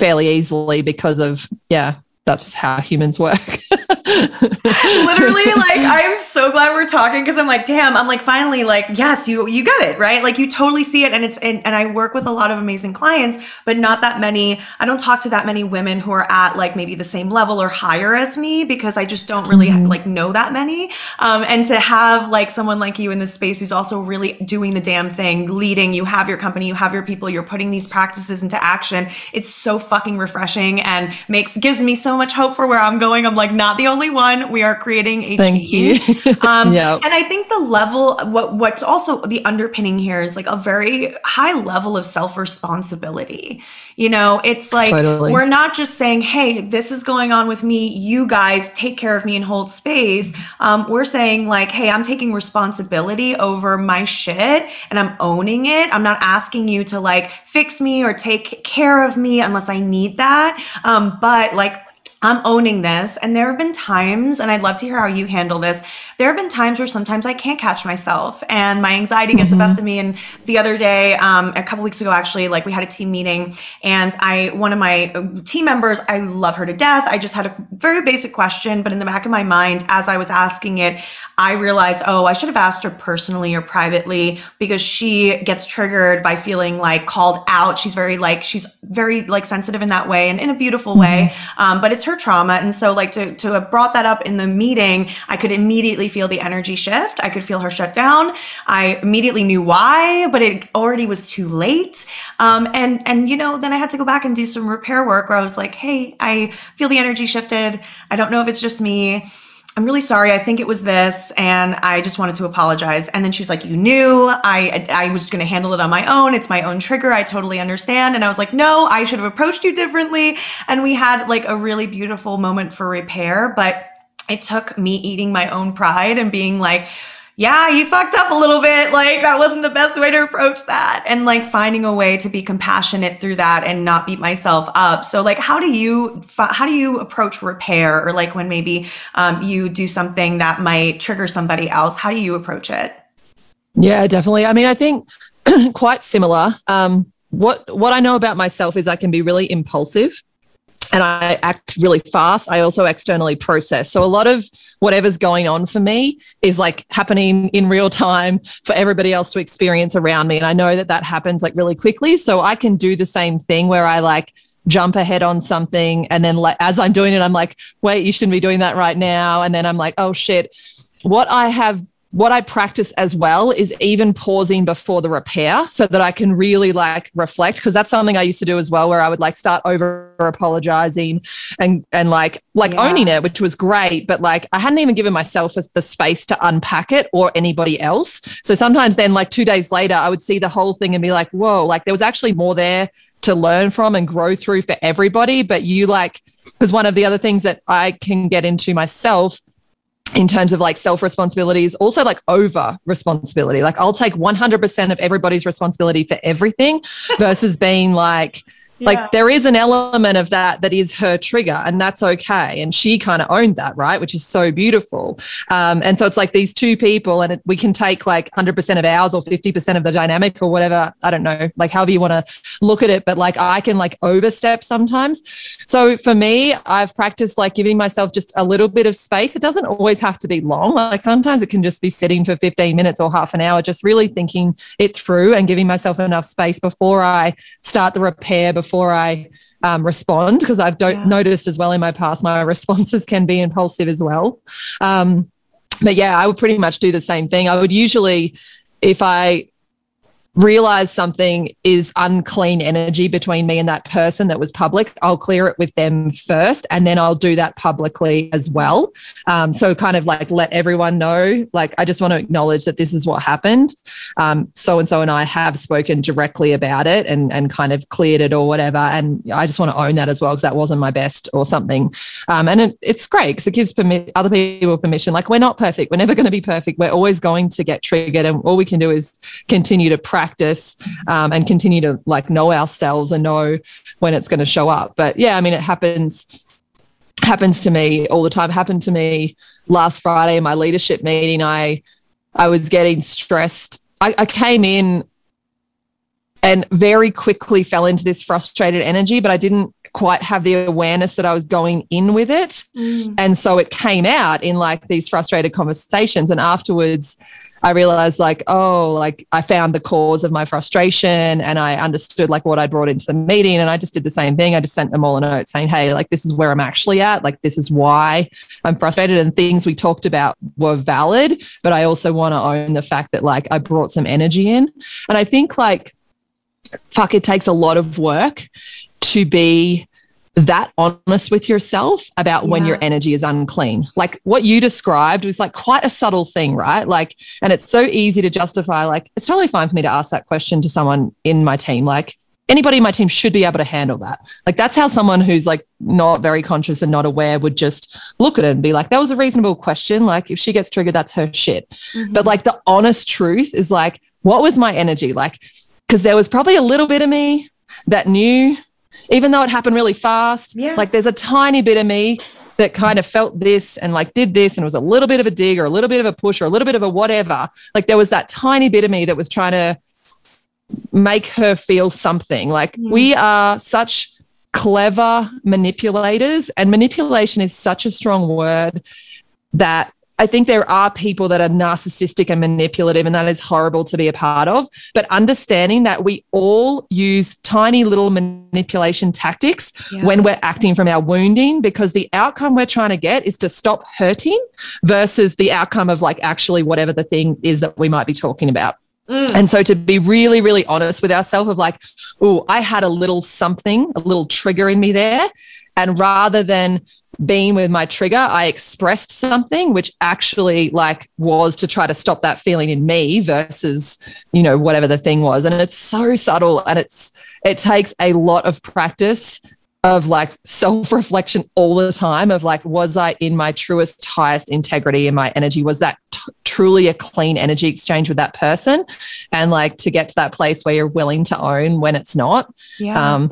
fairly easily because of yeah that's how humans work. Literally, like I'm so glad we're talking because I'm like, damn, I'm like finally like, yes, you you get it, right? Like you totally see it. And it's and, and I work with a lot of amazing clients, but not that many, I don't talk to that many women who are at like maybe the same level or higher as me because I just don't really mm-hmm. like know that many. Um, and to have like someone like you in this space who's also really doing the damn thing, leading, you have your company, you have your people, you're putting these practices into action. It's so fucking refreshing and makes gives me so so much hope for where I'm going. I'm like not the only one. We are creating a Thank team. you. um, yep. And I think the level, what what's also the underpinning here is like a very high level of self responsibility. You know, it's like totally. we're not just saying, "Hey, this is going on with me. You guys take care of me and hold space." Um, we're saying like, "Hey, I'm taking responsibility over my shit and I'm owning it. I'm not asking you to like fix me or take care of me unless I need that." Um, but like I'm owning this. And there have been times, and I'd love to hear how you handle this. There have been times where sometimes I can't catch myself and my anxiety gets mm-hmm. the best of me. And the other day, um, a couple weeks ago, actually, like we had a team meeting and I, one of my uh, team members, I love her to death. I just had a very basic question, but in the back of my mind, as I was asking it, I realized, oh, I should have asked her personally or privately because she gets triggered by feeling like called out. She's very like, she's very like sensitive in that way and in a beautiful mm-hmm. way. Um, but it's her trauma. And so like to, to have brought that up in the meeting, I could immediately feel the energy shift. I could feel her shut down. I immediately knew why, but it already was too late. Um, and, and, you know, then I had to go back and do some repair work where I was like, Hey, I feel the energy shifted. I don't know if it's just me. I'm really sorry. I think it was this, and I just wanted to apologize. And then she was like, "You knew I I was going to handle it on my own. It's my own trigger. I totally understand." And I was like, "No, I should have approached you differently." And we had like a really beautiful moment for repair, but it took me eating my own pride and being like, yeah, you fucked up a little bit. Like that wasn't the best way to approach that. And like finding a way to be compassionate through that and not beat myself up. So like, how do you, how do you approach repair or like when maybe um, you do something that might trigger somebody else? How do you approach it? Yeah, definitely. I mean, I think quite similar. Um, what, what I know about myself is I can be really impulsive and I act really fast. I also externally process. So a lot of whatever's going on for me is like happening in real time for everybody else to experience around me. And I know that that happens like really quickly. So I can do the same thing where I like jump ahead on something. And then like, as I'm doing it, I'm like, wait, you shouldn't be doing that right now. And then I'm like, oh shit. What I have what I practice as well is even pausing before the repair so that I can really like reflect because that's something I used to do as well where I would like start over apologizing and and like like yeah. owning it which was great but like I hadn't even given myself the space to unpack it or anybody else so sometimes then like 2 days later I would see the whole thing and be like whoa like there was actually more there to learn from and grow through for everybody but you like because one of the other things that I can get into myself in terms of like self responsibilities, also like over responsibility. Like I'll take 100% of everybody's responsibility for everything versus being like, Yeah. Like there is an element of that that is her trigger, and that's okay. And she kind of owned that, right? Which is so beautiful. Um, and so it's like these two people, and it, we can take like 100% of ours or 50% of the dynamic or whatever. I don't know, like however you want to look at it. But like I can like overstep sometimes. So for me, I've practiced like giving myself just a little bit of space. It doesn't always have to be long. Like sometimes it can just be sitting for 15 minutes or half an hour, just really thinking it through and giving myself enough space before I start the repair, before I um, respond, because I've don't yeah. noticed as well in my past, my responses can be impulsive as well. Um, but yeah, I would pretty much do the same thing. I would usually, if I realize something is unclean energy between me and that person that was public, I'll clear it with them first. And then I'll do that publicly as well. Um, so, kind of like let everyone know, like, I just want to acknowledge that this is what happened. So and so and I have spoken directly about it and, and kind of cleared it or whatever. And I just want to own that as well because that wasn't my best or something. Um, and it, it's great because it gives permi- other people permission. Like, we're not perfect. We're never going to be perfect. We're always going to get triggered. And all we can do is continue to practice practice um, and continue to like know ourselves and know when it's going to show up. But yeah, I mean, it happens happens to me all the time. It happened to me last Friday in my leadership meeting. I I was getting stressed. I, I came in and very quickly fell into this frustrated energy, but I didn't quite have the awareness that I was going in with it. Mm. And so it came out in like these frustrated conversations. And afterwards, I realized like, oh, like I found the cause of my frustration and I understood like what I brought into the meeting. And I just did the same thing. I just sent them all a note saying, hey, like this is where I'm actually at. Like this is why I'm frustrated. And things we talked about were valid. But I also want to own the fact that like I brought some energy in. And I think like, fuck, it takes a lot of work to be that honest with yourself about yeah. when your energy is unclean. Like what you described was like quite a subtle thing, right? Like, and it's so easy to justify, like, it's totally fine for me to ask that question to someone in my team. Like, anybody in my team should be able to handle that. Like, that's how someone who's like not very conscious and not aware would just look at it and be like, that was a reasonable question. Like, if she gets triggered, that's her shit. Mm-hmm. But like, the honest truth is like, what was my energy? Like, because there was probably a little bit of me that knew even though it happened really fast. Yeah. Like there's a tiny bit of me that kind of felt this and like did this and it was a little bit of a dig or a little bit of a push or a little bit of a whatever. Like there was that tiny bit of me that was trying to make her feel something. Like mm. we are such clever manipulators and manipulation is such a strong word that I think there are people that are narcissistic and manipulative, and that is horrible to be a part of. But understanding that we all use tiny little manipulation tactics yeah. when we're acting from our wounding, because the outcome we're trying to get is to stop hurting versus the outcome of like actually whatever the thing is that we might be talking about. Mm. And so to be really, really honest with ourselves of like, oh, I had a little something, a little trigger in me there. And rather than being with my trigger, I expressed something which actually like was to try to stop that feeling in me versus, you know, whatever the thing was. And it's so subtle and it's it takes a lot of practice of like self-reflection all the time of like was I in my truest highest integrity in my energy was that t- truly a clean energy exchange with that person and like to get to that place where you're willing to own when it's not yeah. um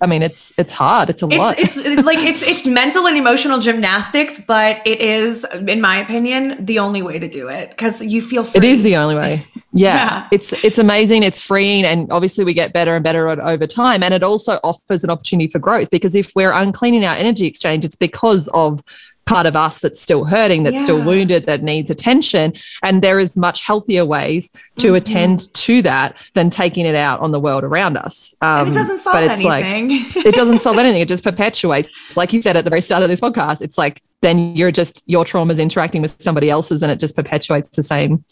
I mean, it's it's hard. It's a it's, lot. It's, it's like it's it's mental and emotional gymnastics, but it is, in my opinion, the only way to do it because you feel. Free. It is the only way. Yeah. yeah, it's it's amazing. It's freeing, and obviously we get better and better over time. And it also offers an opportunity for growth because if we're uncleaning our energy exchange, it's because of part of us that's still hurting, that's yeah. still wounded, that needs attention. And there is much healthier ways to mm-hmm. attend to that than taking it out on the world around us. Um, it doesn't solve but it's anything. Like, it doesn't solve anything. It just perpetuates. Like you said at the very start of this podcast, it's like then you're just your trauma is interacting with somebody else's, and it just perpetuates the same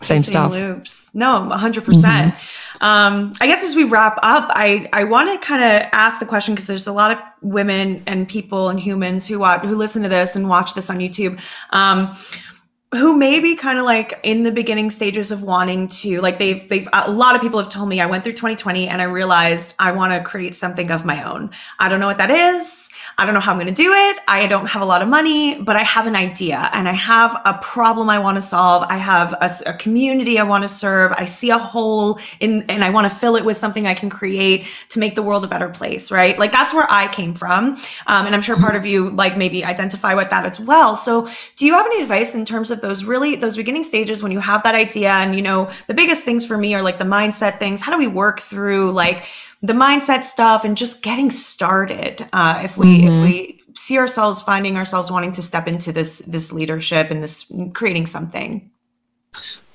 same, same stuff. Loops. No, 100%. percent mm-hmm. Um, I guess as we wrap up, I, I want to kind of ask the question because there's a lot of women and people and humans who watch, who listen to this and watch this on YouTube. Um, who may be kind of like in the beginning stages of wanting to like they've they've a lot of people have told me I went through 2020 and I realized I want to create something of my own. I don't know what that is. I don't know how I'm going to do it. I don't have a lot of money, but I have an idea and I have a problem I want to solve. I have a, a community I want to serve. I see a hole in, and I want to fill it with something I can create to make the world a better place, right? Like that's where I came from. Um, and I'm sure part of you like maybe identify with that as well. So do you have any advice in terms of those really, those beginning stages when you have that idea? And, you know, the biggest things for me are like the mindset things. How do we work through like, the mindset stuff and just getting started uh, if we mm-hmm. if we see ourselves finding ourselves wanting to step into this this leadership and this creating something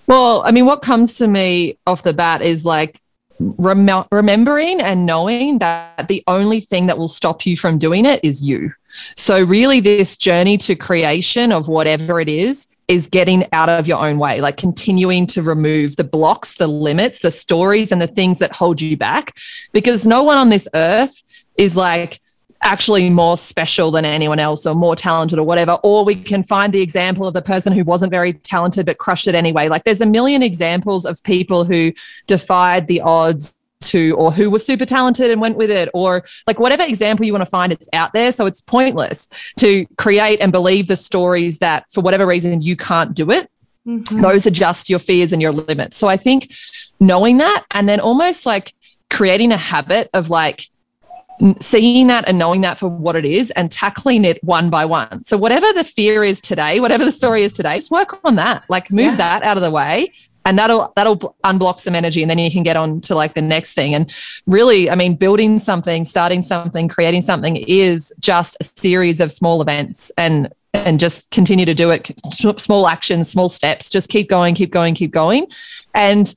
well i mean what comes to me off the bat is like rem- remembering and knowing that the only thing that will stop you from doing it is you so really this journey to creation of whatever it is is getting out of your own way, like continuing to remove the blocks, the limits, the stories, and the things that hold you back. Because no one on this earth is like, actually more special than anyone else or more talented or whatever or we can find the example of the person who wasn't very talented but crushed it anyway like there's a million examples of people who defied the odds to or who was super talented and went with it or like whatever example you want to find it's out there so it's pointless to create and believe the stories that for whatever reason you can't do it mm-hmm. those are just your fears and your limits so i think knowing that and then almost like creating a habit of like seeing that and knowing that for what it is and tackling it one by one. So whatever the fear is today, whatever the story is today, just work on that. Like move yeah. that out of the way and that'll that'll unblock some energy and then you can get on to like the next thing and really i mean building something starting something creating something is just a series of small events and and just continue to do it small actions small steps just keep going keep going keep going and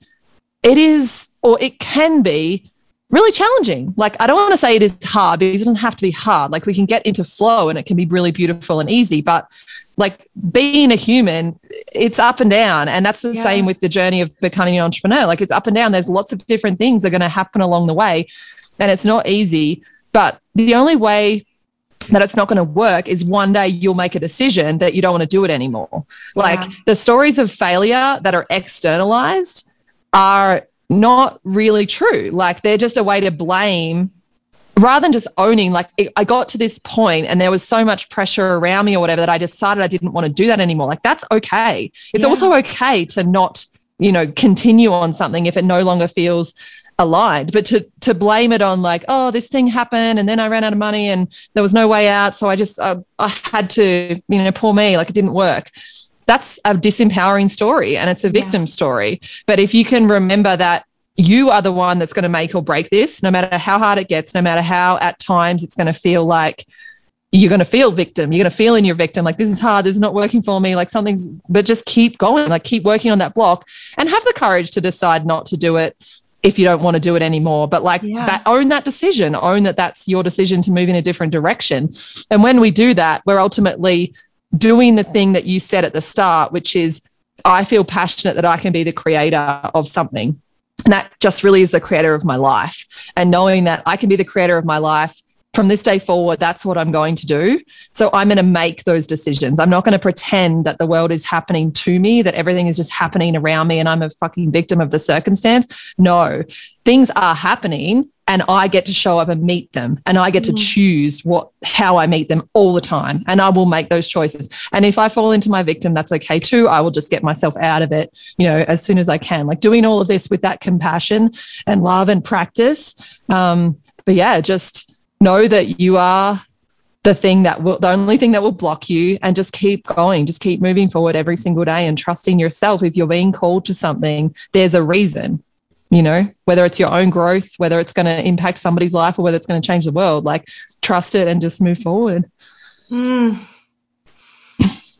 it is or it can be really challenging. Like, I don't want to say it is hard because it doesn't have to be hard. Like, we can get into flow and it can be really beautiful and easy. But like being a human, it's up and down. And that's the yeah. same with the journey of becoming an entrepreneur. Like, it's up and down. There's lots of different things that are going to happen along the way. And it's not easy. But the only way that it's not going to work is one day you'll make a decision that you don't want to do it anymore. Like yeah. the stories of failure that are externalized are not really true. Like they're just a way to blame rather than just owning like i got to this point and there was so much pressure around me or whatever that i decided i didn't want to do that anymore like that's okay it's yeah. also okay to not you know continue on something if it no longer feels aligned but to to blame it on like oh this thing happened and then i ran out of money and there was no way out so i just uh, i had to you know poor me like it didn't work that's a disempowering story and it's a victim yeah. story. But if you can remember that you are the one that's going to make or break this, no matter how hard it gets, no matter how at times it's going to feel like you're going to feel victim. You're going to feel in your victim, like this is hard, this is not working for me, like something's, but just keep going, like keep working on that block and have the courage to decide not to do it if you don't want to do it anymore. But like yeah. that, own that decision, own that that's your decision to move in a different direction. And when we do that, we're ultimately doing the thing that you said at the start, which is, I feel passionate that I can be the creator of something. And that just really is the creator of my life. And knowing that I can be the creator of my life from this day forward, that's what I'm going to do. So I'm going to make those decisions. I'm not going to pretend that the world is happening to me, that everything is just happening around me and I'm a fucking victim of the circumstance. No, things are happening and I get to show up and meet them and I get mm. to choose what how I meet them all the time and I will make those choices and if I fall into my victim that's okay too I will just get myself out of it you know as soon as I can like doing all of this with that compassion and love and practice um but yeah just know that you are the thing that will the only thing that will block you and just keep going just keep moving forward every single day and trusting yourself if you're being called to something there's a reason you know, whether it's your own growth, whether it's going to impact somebody's life or whether it's going to change the world, like trust it and just move forward. Mm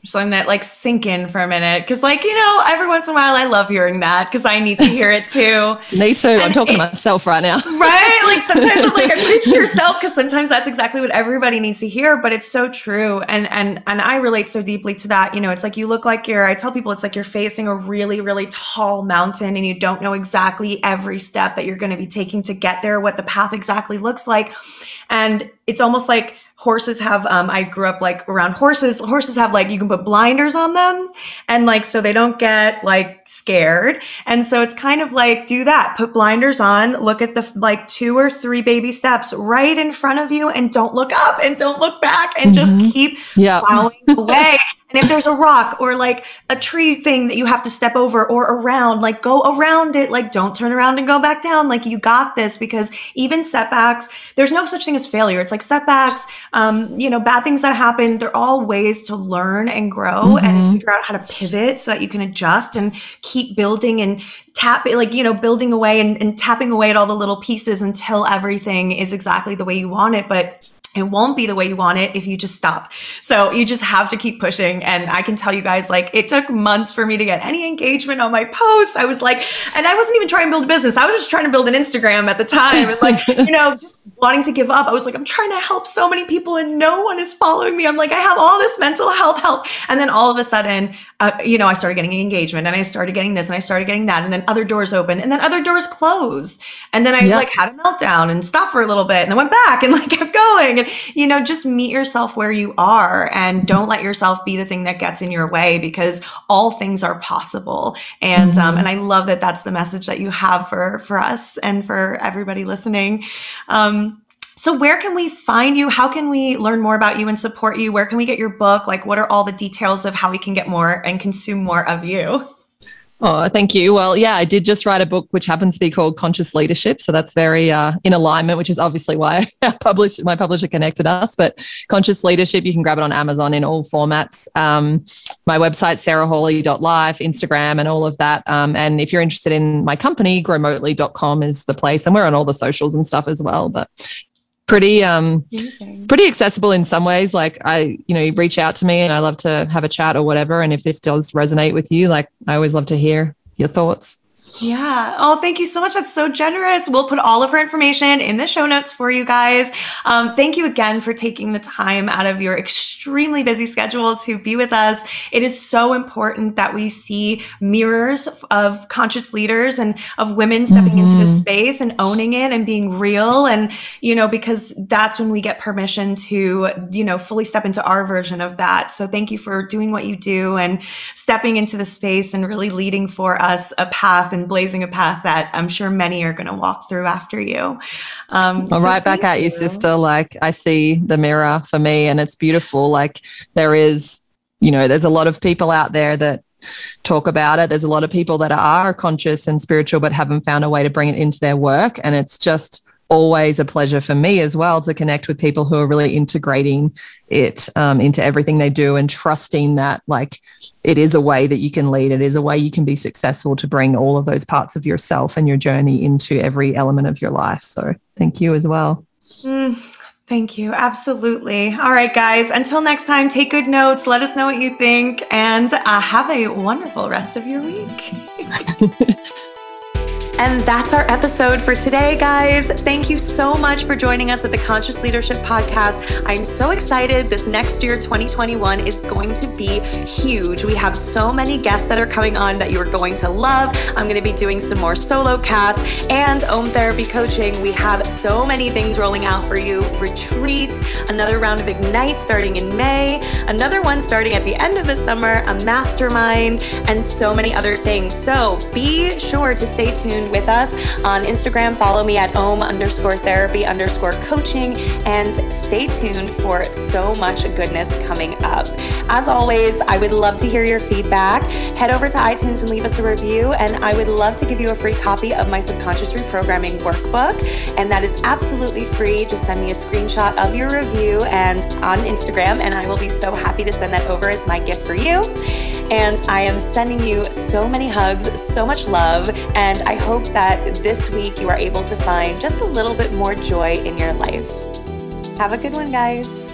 just letting that like sink in for a minute. Cause like, you know, every once in a while I love hearing that because I need to hear it too. Me too. And I'm talking it, to myself right now. right. Like sometimes I'm like, I preach to yourself because sometimes that's exactly what everybody needs to hear, but it's so true. And and and I relate so deeply to that. You know, it's like you look like you're, I tell people it's like you're facing a really, really tall mountain and you don't know exactly every step that you're going to be taking to get there, what the path exactly looks like. And it's almost like horses have um, i grew up like around horses horses have like you can put blinders on them and like so they don't get like scared and so it's kind of like do that put blinders on look at the like two or three baby steps right in front of you and don't look up and don't look back and mm-hmm. just keep yeah. plowing away and if there's a rock or like a tree thing that you have to step over or around, like go around it. Like don't turn around and go back down. Like you got this because even setbacks, there's no such thing as failure. It's like setbacks, um, you know, bad things that happen. They're all ways to learn and grow mm-hmm. and figure out how to pivot so that you can adjust and keep building and tap like you know building away and, and tapping away at all the little pieces until everything is exactly the way you want it but it won't be the way you want it if you just stop. So you just have to keep pushing. And I can tell you guys, like, it took months for me to get any engagement on my posts. I was like, and I wasn't even trying to build a business. I was just trying to build an Instagram at the time. And like, you know, wanting to give up. I was like, I'm trying to help so many people and no one is following me. I'm like, I have all this mental health help. And then all of a sudden, uh, you know, I started getting engagement and I started getting this and I started getting that. And then other doors open and then other doors close. And then I yep. like had a meltdown and stopped for a little bit and then went back and like kept going. And, you know, just meet yourself where you are and don't let yourself be the thing that gets in your way because all things are possible. And, um, mm-hmm. um, and I love that that's the message that you have for, for us and for everybody listening. Um, Um, so, where can we find you? How can we learn more about you and support you? Where can we get your book? Like, what are all the details of how we can get more and consume more of you? Oh, thank you. Well, yeah, I did just write a book which happens to be called Conscious Leadership. So that's very uh, in alignment, which is obviously why my publisher connected us. But Conscious Leadership, you can grab it on Amazon in all formats. Um, my website, sarahhawley.life, Instagram, and all of that. Um, and if you're interested in my company, growmotely.com is the place. And we're on all the socials and stuff as well. But pretty um Amazing. pretty accessible in some ways. Like i you know you reach out to me and i love to have a chat or whatever. And if this does resonate with you like i always love to hear your thoughts yeah. Oh, thank you so much. That's so generous. We'll put all of her information in the show notes for you guys. Um, thank you again for taking the time out of your extremely busy schedule to be with us. It is so important that we see mirrors of conscious leaders and of women stepping mm-hmm. into the space and owning it and being real. And, you know, because that's when we get permission to, you know, fully step into our version of that. So thank you for doing what you do and stepping into the space and really leading for us a path and and blazing a path that I'm sure many are going to walk through after you. Um, well, so right back at you, you, sister. Like I see the mirror for me, and it's beautiful. Like there is, you know, there's a lot of people out there that talk about it. There's a lot of people that are conscious and spiritual, but haven't found a way to bring it into their work. And it's just always a pleasure for me as well to connect with people who are really integrating it um, into everything they do and trusting that like it is a way that you can lead. It is a way you can be successful to bring all of those parts of yourself and your journey into every element of your life. So thank you as well. Mm, thank you. Absolutely. All right guys until next time take good notes let us know what you think and uh, have a wonderful rest of your week And that's our episode for today, guys. Thank you so much for joining us at the Conscious Leadership Podcast. I'm so excited. This next year, 2021, is going to be huge. We have so many guests that are coming on that you are going to love. I'm going to be doing some more solo casts and Om Therapy coaching. We have so many things rolling out for you retreats, another round of Ignite starting in May, another one starting at the end of the summer, a mastermind, and so many other things. So be sure to stay tuned with us on Instagram. Follow me at om underscore therapy underscore coaching and stay tuned for so much goodness coming up. As always, I would love to hear your feedback. Head over to iTunes and leave us a review, and I would love to give you a free copy of my subconscious reprogramming workbook. And that is absolutely free. Just send me a screenshot of your review and on Instagram, and I will be so happy to send that over as my gift for you. And I am sending you so many hugs, so much love, and I hope that this week you are able to find just a little bit more joy in your life. Have a good one, guys.